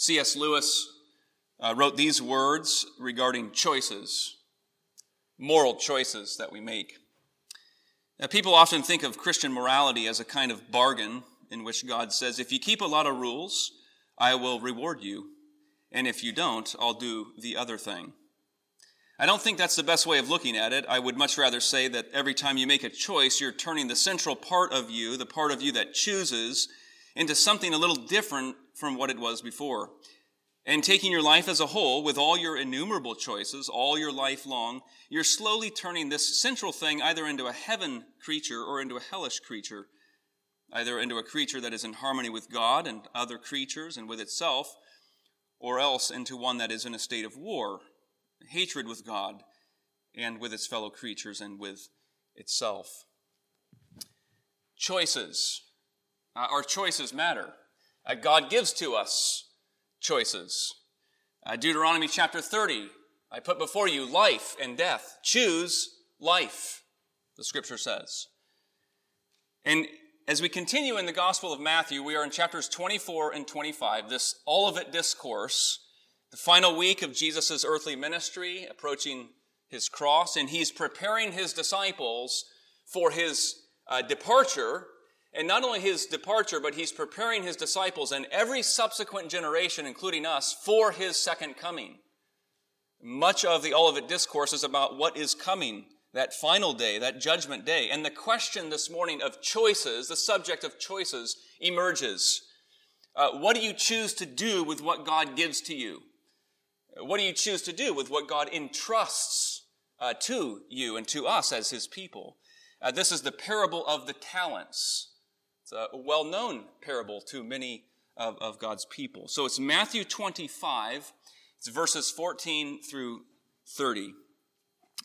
C.S. Lewis uh, wrote these words regarding choices, moral choices that we make. Now, people often think of Christian morality as a kind of bargain in which God says, if you keep a lot of rules, I will reward you. And if you don't, I'll do the other thing. I don't think that's the best way of looking at it. I would much rather say that every time you make a choice, you're turning the central part of you, the part of you that chooses, into something a little different from what it was before. And taking your life as a whole, with all your innumerable choices, all your life long, you're slowly turning this central thing either into a heaven creature or into a hellish creature, either into a creature that is in harmony with God and other creatures and with itself, or else into one that is in a state of war hatred with God and with its fellow creatures and with itself. Choices. Uh, our choices matter. Uh, God gives to us choices. Uh, Deuteronomy chapter 30 I put before you life and death. Choose life, the scripture says. And as we continue in the Gospel of Matthew, we are in chapters 24 and 25, this Olivet discourse the final week of Jesus' earthly ministry, approaching his cross, and he's preparing his disciples for his uh, departure. And not only his departure, but he's preparing his disciples and every subsequent generation, including us, for his second coming. Much of the Olivet Discourse is about what is coming, that final day, that judgment day. And the question this morning of choices, the subject of choices, emerges. Uh, what do you choose to do with what God gives to you? What do you choose to do with what God entrusts uh, to you and to us as His people? Uh, this is the parable of the talents. It's a well known parable to many of, of God's people. So it's Matthew 25, it's verses 14 through 30.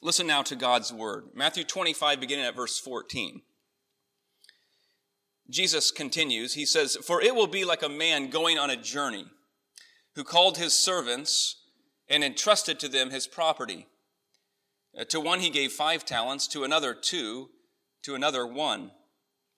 Listen now to God's word. Matthew 25, beginning at verse 14. Jesus continues, He says, For it will be like a man going on a journey who called his servants and entrusted to them his property. Uh, to one he gave five talents, to another two, to another one,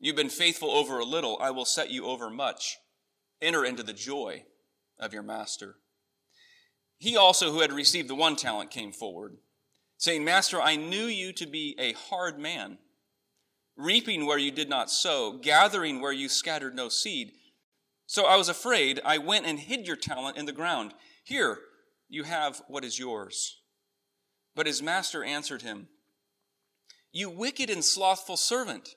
You've been faithful over a little, I will set you over much. Enter into the joy of your master. He also, who had received the one talent, came forward, saying, Master, I knew you to be a hard man, reaping where you did not sow, gathering where you scattered no seed. So I was afraid. I went and hid your talent in the ground. Here, you have what is yours. But his master answered him, You wicked and slothful servant,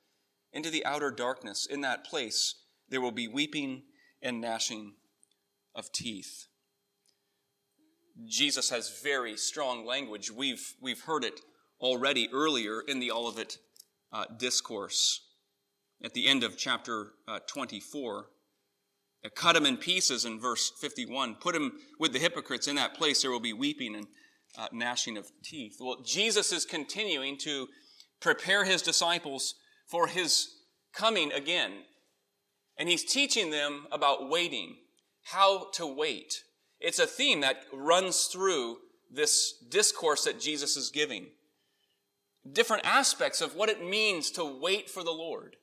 into the outer darkness. In that place there will be weeping and gnashing of teeth. Jesus has very strong language. We've, we've heard it already earlier in the Olivet uh, discourse at the end of chapter uh, 24 cut him in pieces in verse 51. Put him with the hypocrites. In that place there will be weeping and uh, gnashing of teeth. Well, Jesus is continuing to prepare his disciples for his coming again. And he's teaching them about waiting, how to wait. It's a theme that runs through this discourse that Jesus is giving. Different aspects of what it means to wait for the Lord.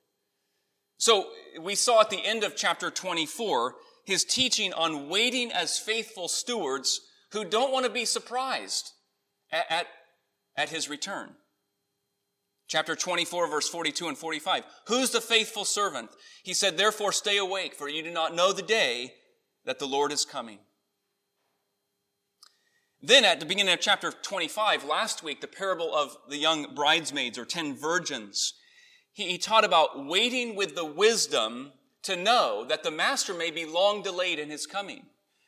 So we saw at the end of chapter 24 his teaching on waiting as faithful stewards who don't want to be surprised at, at, at his return. Chapter 24, verse 42 and 45. Who's the faithful servant? He said, Therefore stay awake, for you do not know the day that the Lord is coming. Then at the beginning of chapter 25, last week, the parable of the young bridesmaids or ten virgins, he, he taught about waiting with the wisdom to know that the master may be long delayed in his coming.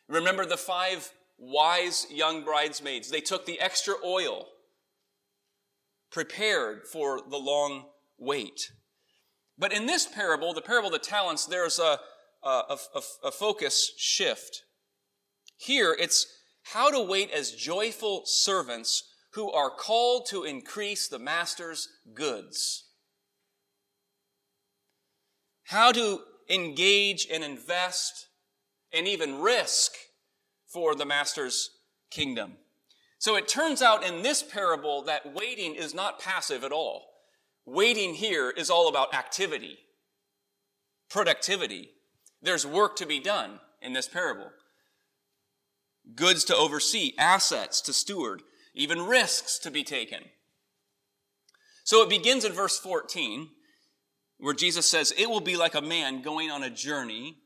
Remember the five wise young bridesmaids. They took the extra oil, prepared for the long wait. But in this parable, the parable of the talents, there's a, a, a, a focus shift. Here, it's how to wait as joyful servants who are called to increase the master's goods. How to engage and invest and even risk for the master's kingdom. So it turns out in this parable that waiting is not passive at all. Waiting here is all about activity, productivity. There's work to be done in this parable. Goods to oversee, assets to steward, even risks to be taken. So it begins in verse 14 where Jesus says, It will be like a man going on a journey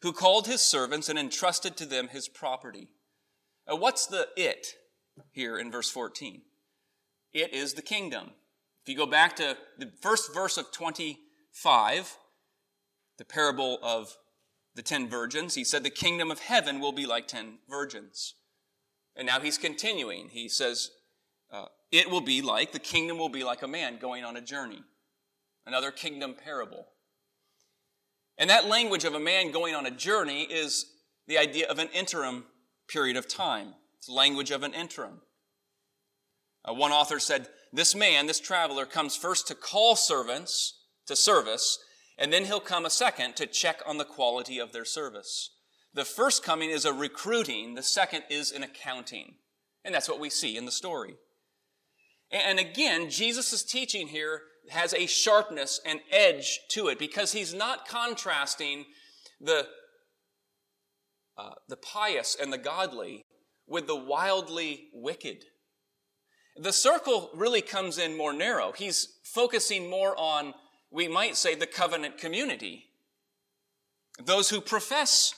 who called his servants and entrusted to them his property. Now, what's the it here in verse 14? It is the kingdom. If you go back to the first verse of 25, the parable of the ten virgins, he said, The kingdom of heaven will be like ten virgins. And now he's continuing. He says, uh, It will be like, the kingdom will be like a man going on a journey another kingdom parable. And that language of a man going on a journey is the idea of an interim period of time. It's language of an interim. Uh, one author said, This man, this traveler, comes first to call servants to service, and then he'll come a second to check on the quality of their service. The first coming is a recruiting, the second is an accounting. And that's what we see in the story. And again, Jesus' teaching here has a sharpness and edge to it because he's not contrasting the, uh, the pious and the godly with the wildly wicked. The circle really comes in more narrow. He's focusing more on, we might say, the covenant community. Those who profess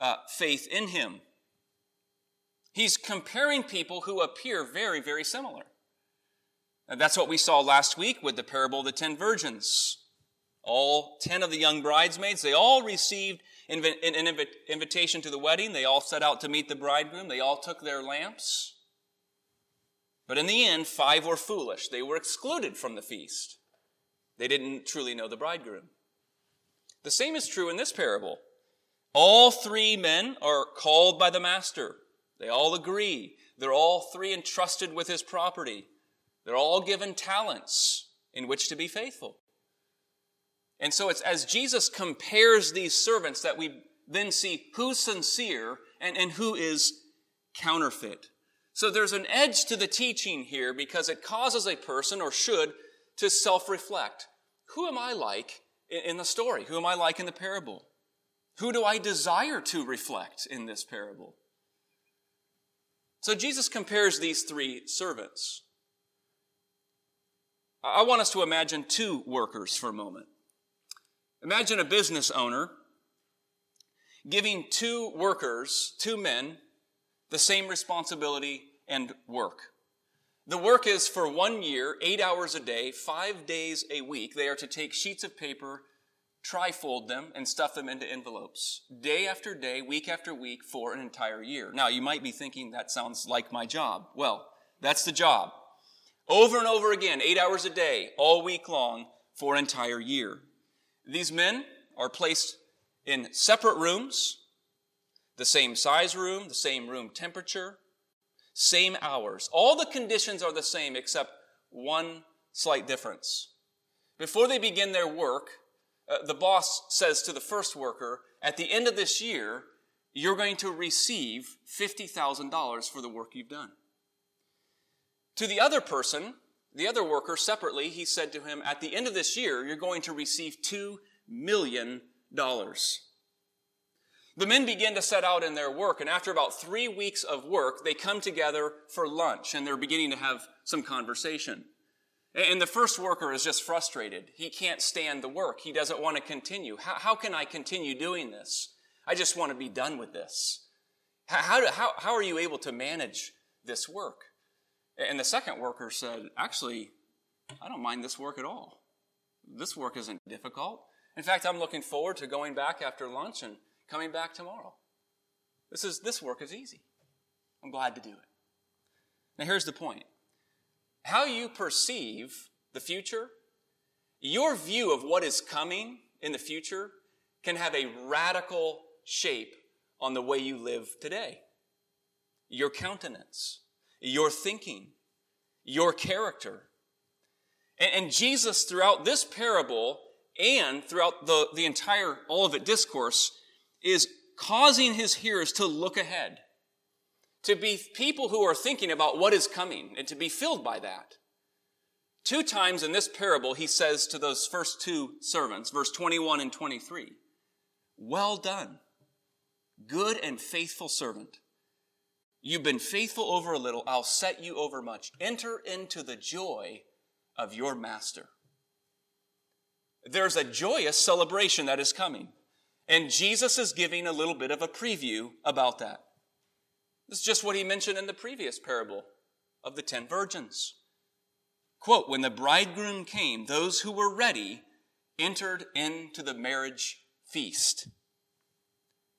uh, faith in him. He's comparing people who appear very, very similar. And that's what we saw last week with the parable of the ten virgins. All ten of the young bridesmaids, they all received an invitation to the wedding. They all set out to meet the bridegroom. They all took their lamps. But in the end, five were foolish. They were excluded from the feast. They didn't truly know the bridegroom. The same is true in this parable. All three men are called by the master. They all agree. They're all three entrusted with his property. They're all given talents in which to be faithful. And so it's as Jesus compares these servants that we then see who's sincere and, and who is counterfeit. So there's an edge to the teaching here because it causes a person, or should, to self reflect. Who am I like in the story? Who am I like in the parable? Who do I desire to reflect in this parable? So Jesus compares these three servants. I want us to imagine two workers for a moment. Imagine a business owner giving two workers, two men, the same responsibility and work. The work is for one year, eight hours a day, five days a week. They are to take sheets of paper, trifold them, and stuff them into envelopes, day after day, week after week, for an entire year. Now, you might be thinking that sounds like my job. Well, that's the job over and over again, eight hours a day, all week long, for an entire year. These men are placed in separate rooms, the same size room, the same room temperature, same hours. All the conditions are the same except one slight difference. Before they begin their work, uh, the boss says to the first worker, at the end of this year, you're going to receive $50,000 for the work you've done. To the other person, the other worker separately, he said to him, At the end of this year, you're going to receive $2 million. The men begin to set out in their work, and after about three weeks of work, they come together for lunch, and they're beginning to have some conversation. And the first worker is just frustrated. He can't stand the work. He doesn't want to continue. How, how can I continue doing this? I just want to be done with this. How, how, how, how are you able to manage this work? And the second worker said, Actually, I don't mind this work at all. This work isn't difficult. In fact, I'm looking forward to going back after lunch and coming back tomorrow. This is this work is easy. I'm glad to do it. Now here's the point. How you perceive the future, your view of what is coming in the future can have a radical shape on the way you live today. Your countenance, your thinking, your character. And, and Jesus, throughout this parable and throughout the, the entire Olivet discourse, is causing his hearers to look ahead, to be people who are thinking about what is coming, and to be filled by that. Two times in this parable, he says to those first two servants, verse 21 and 23, Well done, good and faithful servant. You've been faithful over a little, I'll set you over much. Enter into the joy of your master. There's a joyous celebration that is coming. And Jesus is giving a little bit of a preview about that. This is just what he mentioned in the previous parable of the ten virgins. Quote, when the bridegroom came, those who were ready entered into the marriage feast.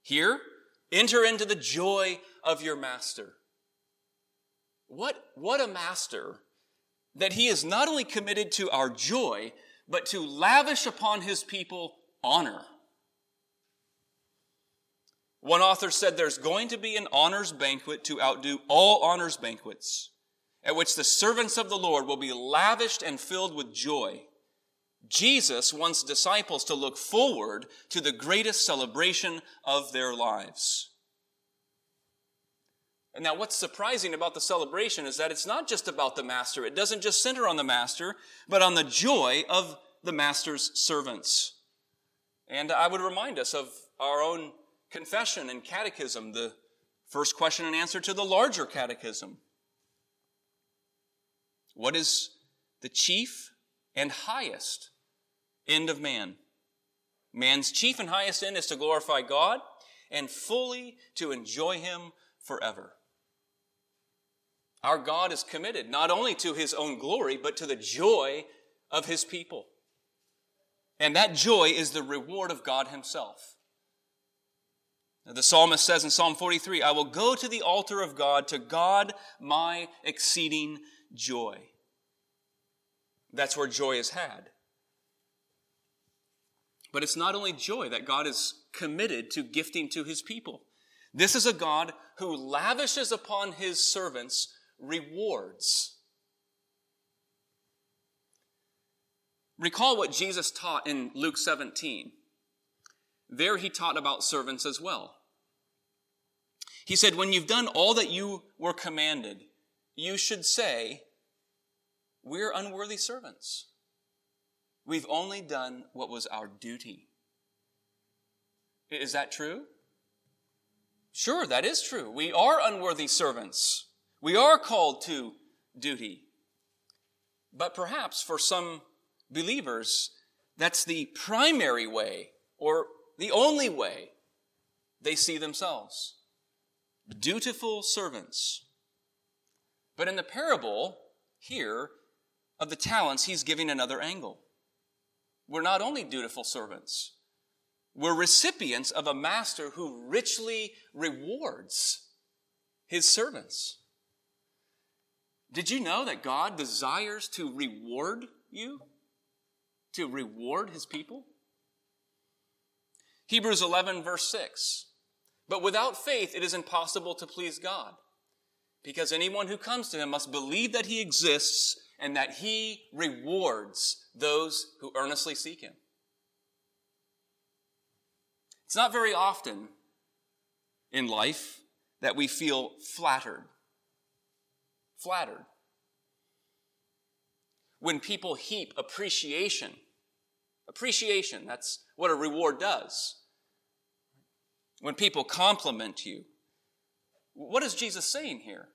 Here, enter into the joy of your master. What, what a master that he is not only committed to our joy, but to lavish upon his people honor. One author said there's going to be an honors banquet to outdo all honors banquets, at which the servants of the Lord will be lavished and filled with joy. Jesus wants disciples to look forward to the greatest celebration of their lives. And now, what's surprising about the celebration is that it's not just about the master. It doesn't just center on the master, but on the joy of the master's servants. And I would remind us of our own confession and catechism, the first question and answer to the larger catechism. What is the chief and highest end of man? Man's chief and highest end is to glorify God and fully to enjoy Him forever. Our God is committed not only to His own glory, but to the joy of His people. And that joy is the reward of God Himself. The psalmist says in Psalm 43, I will go to the altar of God, to God my exceeding joy. That's where joy is had. But it's not only joy that God is committed to gifting to his people. This is a God who lavishes upon his servants rewards. Recall what Jesus taught in Luke 17. There he taught about servants as well. He said, When you've done all that you were commanded, you should say, We're unworthy servants. We've only done what was our duty. Is that true? Sure, that is true. We are unworthy servants. We are called to duty. But perhaps for some believers, that's the primary way or the only way they see themselves. Dutiful servants. But in the parable here of the talents, he's giving another angle. We're not only dutiful servants, we're recipients of a master who richly rewards his servants. Did you know that God desires to reward you? To reward his people? Hebrews 11, verse 6. But without faith, it is impossible to please God. Because anyone who comes to him must believe that he exists and that he rewards those who earnestly seek him. It's not very often in life that we feel flattered. Flattered. When people heap appreciation, appreciation, that's what a reward does. When people compliment you, what is Jesus saying here?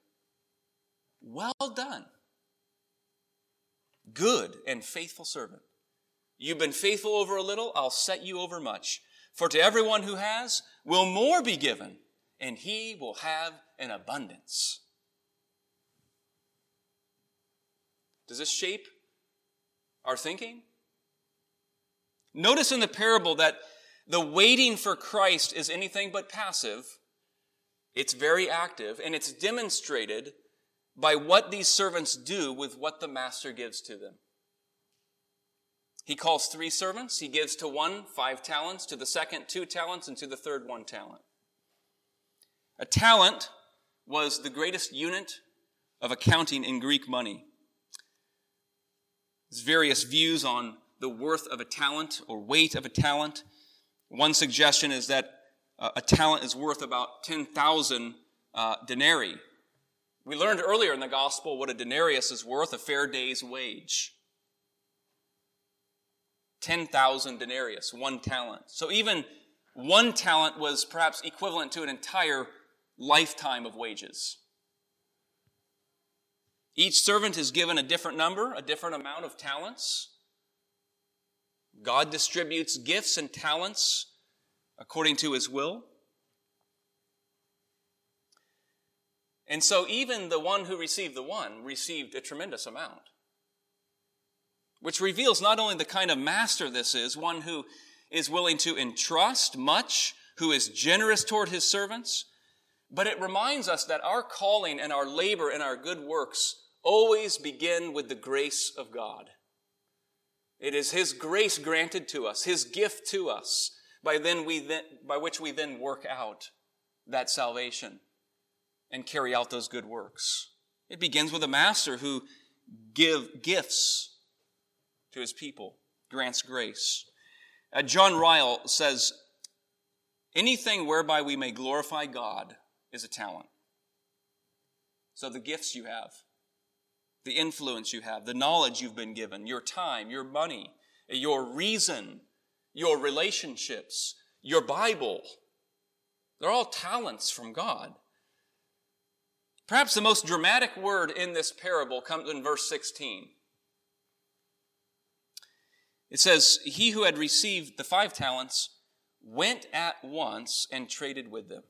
Well done, good and faithful servant. You've been faithful over a little, I'll set you over much. For to everyone who has, will more be given, and he will have an abundance. Does this shape our thinking? Notice in the parable that the waiting for Christ is anything but passive. It's very active, and it's demonstrated by what these servants do with what the master gives to them. He calls three servants. He gives to one five talents, to the second two talents, and to the third one talent. A talent was the greatest unit of accounting in Greek money. There's various views on the worth of a talent or weight of a talent. One suggestion is that uh, a talent is worth about 10,000 uh, denarii. We learned earlier in the gospel what a denarius is worth, a fair day's wage. 10,000 denarius, one talent. So even one talent was perhaps equivalent to an entire lifetime of wages. Each servant is given a different number, a different amount of talents. God distributes gifts and talents according to his will. And so even the one who received the one received a tremendous amount, which reveals not only the kind of master this is, one who is willing to entrust much, who is generous toward his servants, but it reminds us that our calling and our labor and our good works always begin with the grace of God. It is His grace granted to us, His gift to us, by, then we then, by which we then work out that salvation and carry out those good works. It begins with a master who give gifts to his people, grants grace. Uh, John Ryle says, anything whereby we may glorify God is a talent. So the gifts you have, the influence you have, the knowledge you've been given, your time, your money, your reason, your relationships, your Bible, they're all talents from God. Perhaps the most dramatic word in this parable comes in verse 16. It says, He who had received the five talents went at once and traded with them.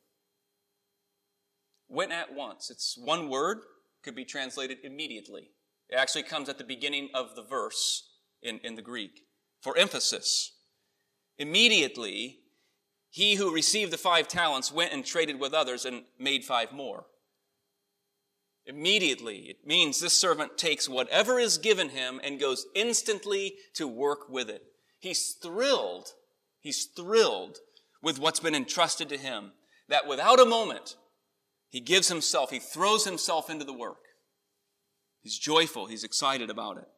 Went at once. It's one word, could be translated immediately. It actually comes at the beginning of the verse in, in the Greek for emphasis. Immediately, he who received the five talents went and traded with others and made five more. Immediately. It means this servant takes whatever is given him and goes instantly to work with it. He's thrilled. He's thrilled with what's been entrusted to him. That without a moment, he gives himself, he throws himself into the work. He's joyful. He's excited about it.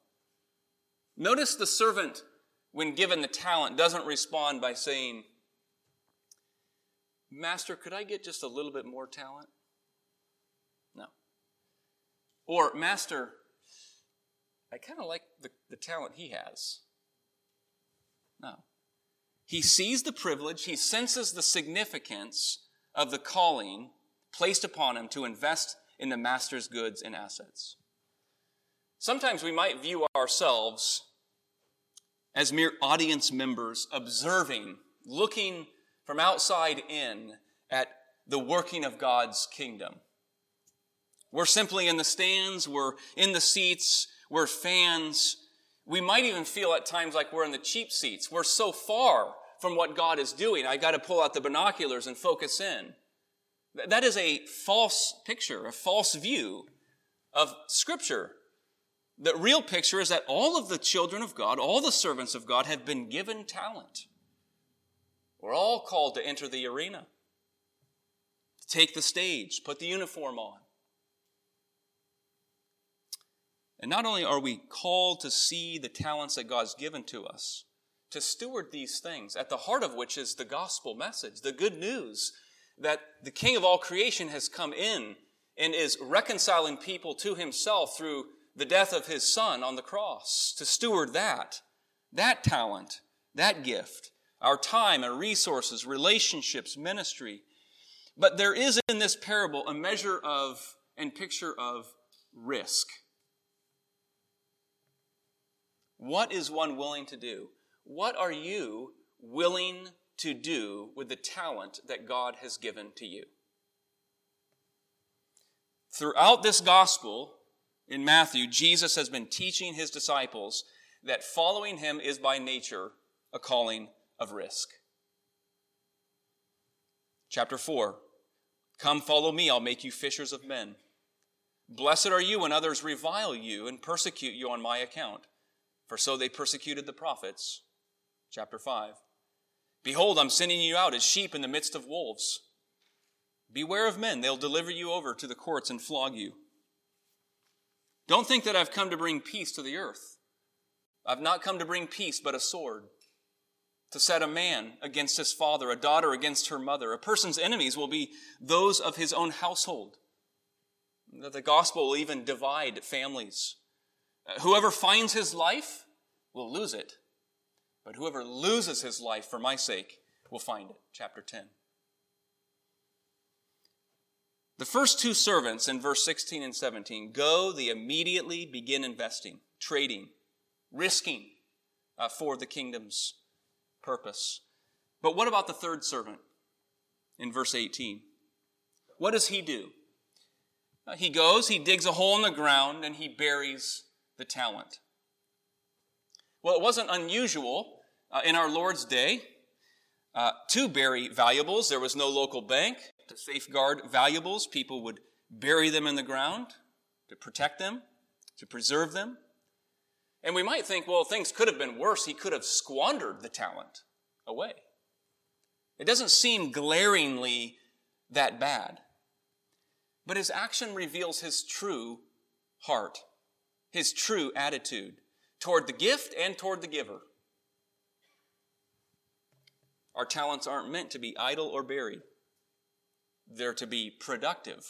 Notice the servant, when given the talent, doesn't respond by saying, Master, could I get just a little bit more talent? No. Or, Master, I kind of like the, the talent he has. No. He sees the privilege, he senses the significance of the calling placed upon him to invest in the master's goods and assets. Sometimes we might view ourselves as mere audience members observing, looking from outside in at the working of God's kingdom. We're simply in the stands, we're in the seats, we're fans. We might even feel at times like we're in the cheap seats. We're so far from what God is doing. I got to pull out the binoculars and focus in. That is a false picture, a false view of Scripture. The real picture is that all of the children of God, all the servants of God, have been given talent. We're all called to enter the arena, to take the stage, put the uniform on. And not only are we called to see the talents that God's given to us, to steward these things, at the heart of which is the gospel message, the good news that the King of all creation has come in and is reconciling people to himself through the death of his son on the cross, to steward that, that talent, that gift, our time and resources, relationships, ministry. But there is in this parable a measure of and picture of risk. What is one willing to do? What are you willing to do with the talent that God has given to you? Throughout this gospel in Matthew, Jesus has been teaching his disciples that following him is by nature a calling of risk. Chapter 4 Come follow me, I'll make you fishers of men. Blessed are you when others revile you and persecute you on my account for so they persecuted the prophets. Chapter 5. Behold, I'm sending you out as sheep in the midst of wolves. Beware of men, they'll deliver you over to the courts and flog you. Don't think that I've come to bring peace to the earth. I've not come to bring peace, but a sword. To set a man against his father, a daughter against her mother. A person's enemies will be those of his own household. That the gospel will even divide families. Whoever finds his life will lose it, but whoever loses his life for my sake will find it. Chapter 10. The first two servants in verse 16 and 17 go, they immediately begin investing, trading, risking uh, for the kingdom's purpose. But what about the third servant in verse 18? What does he do? Uh, he goes, he digs a hole in the ground, and he buries the talent. Well, it wasn't unusual uh, in our Lord's day uh, to bury valuables. There was no local bank to safeguard valuables. People would bury them in the ground to protect them, to preserve them. And we might think, well, things could have been worse. He could have squandered the talent away. It doesn't seem glaringly that bad. But his action reveals his true heart his true attitude toward the gift and toward the giver. Our talents aren't meant to be idle or buried, they're to be productive.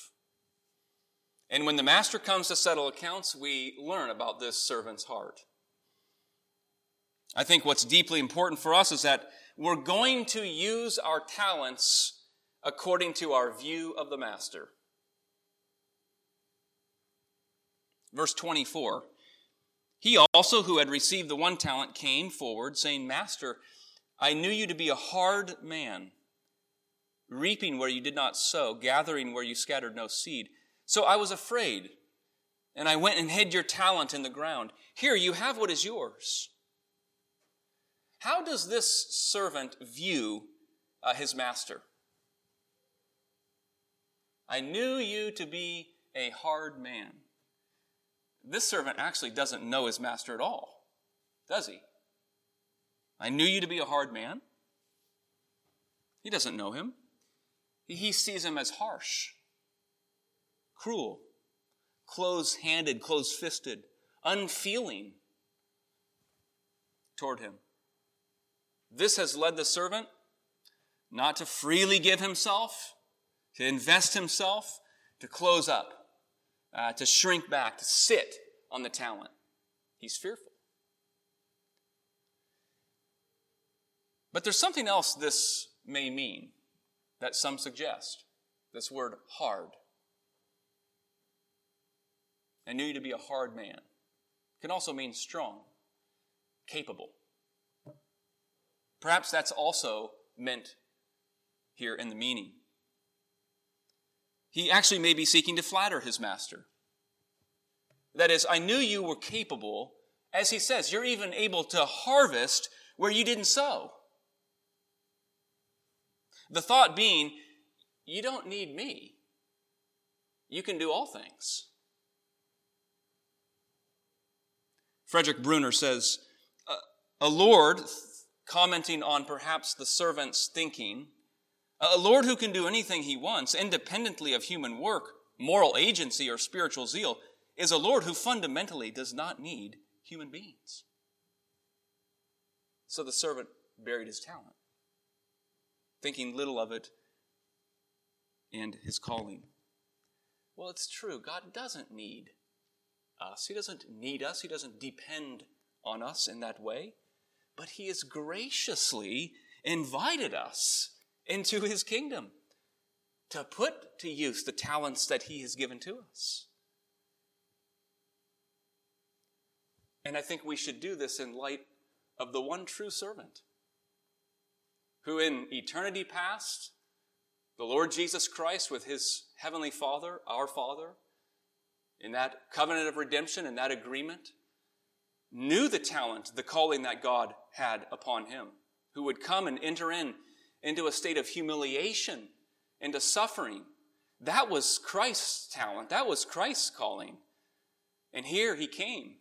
And when the master comes to settle accounts, we learn about this servant's heart. I think what's deeply important for us is that we're going to use our talents according to our view of the master. Verse 24. He also, who had received the one talent, came forward, saying, Master, I knew you to be a hard man, reaping where you did not sow, gathering where you scattered no seed. So I was afraid, and I went and hid your talent in the ground. Here, you have what is yours. How does this servant view uh, his master? I knew you to be a hard man. This servant actually doesn't know his master at all, does he? I knew you to be a hard man. He doesn't know him. He sees him as harsh, cruel, close handed, close fisted, unfeeling toward him. This has led the servant not to freely give himself, to invest himself, to close up uh, to shrink back, to sit on the talent. He's fearful. But there's something else this may mean that some suggest this word hard. I knew you to be a hard man. It can also mean strong, capable. Perhaps that's also meant here in the meaning. He actually may be seeking to flatter his master. That is, I knew you were capable, as he says, you're even able to harvest where you didn't sow. The thought being, you don't need me. You can do all things. Frederick Bruner says, a Lord, commenting on perhaps the servant's thinking, a Lord who can do anything he wants, independently of human work, moral agency, or spiritual zeal, is a Lord who fundamentally does not need human beings. So the servant buried his talent, thinking little of it and his calling. Well, it's true. God doesn't need us. He doesn't need us. He doesn't depend on us in that way. But he has graciously invited us into his kingdom to put to use the talents that he has given to us. And I think we should do this in light of the one true servant who in eternity past, the Lord Jesus Christ with his heavenly Father, our Father, in that covenant of redemption, in that agreement, knew the talent, the calling that God had upon him, who would come and enter in into a state of humiliation, into suffering. That was Christ's talent. That was Christ's calling. And here he came,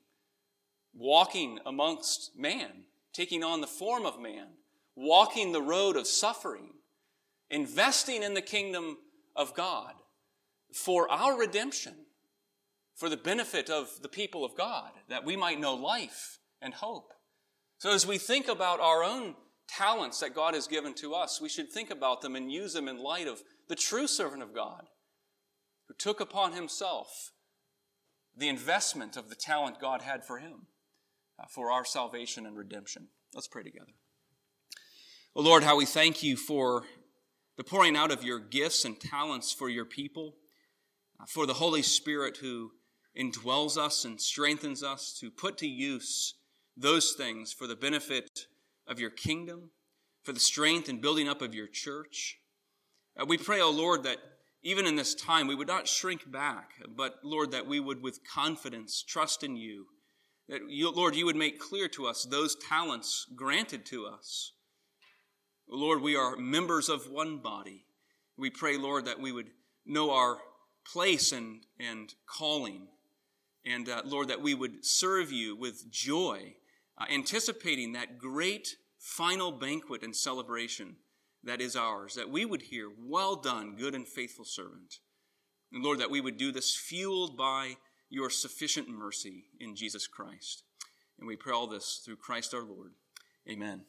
walking amongst man, taking on the form of man, walking the road of suffering, investing in the kingdom of God for our redemption, for the benefit of the people of God, that we might know life and hope. So as we think about our own talents that God has given to us, we should think about them and use them in light of the true servant of God who took upon himself the investment of the talent God had for him uh, for our salvation and redemption. Let's pray together. Oh Lord, how we thank you for the pouring out of your gifts and talents for your people, uh, for the Holy Spirit who indwells us and strengthens us to put to use those things for the benefit of your kingdom, for the strength and building up of your church. Uh, we pray, O oh Lord, that even in this time we would not shrink back, but Lord, that we would with confidence trust in you. That you, Lord, you would make clear to us those talents granted to us Lord, we are members of one body. We pray, Lord, that we would know our place and, and calling. And uh, Lord, that we would serve you with joy, uh, anticipating that great final banquet and celebration that is ours, that we would hear, Well done, good and faithful servant. And Lord, that we would do this fueled by your sufficient mercy in Jesus Christ. And we pray all this through Christ our Lord. Amen.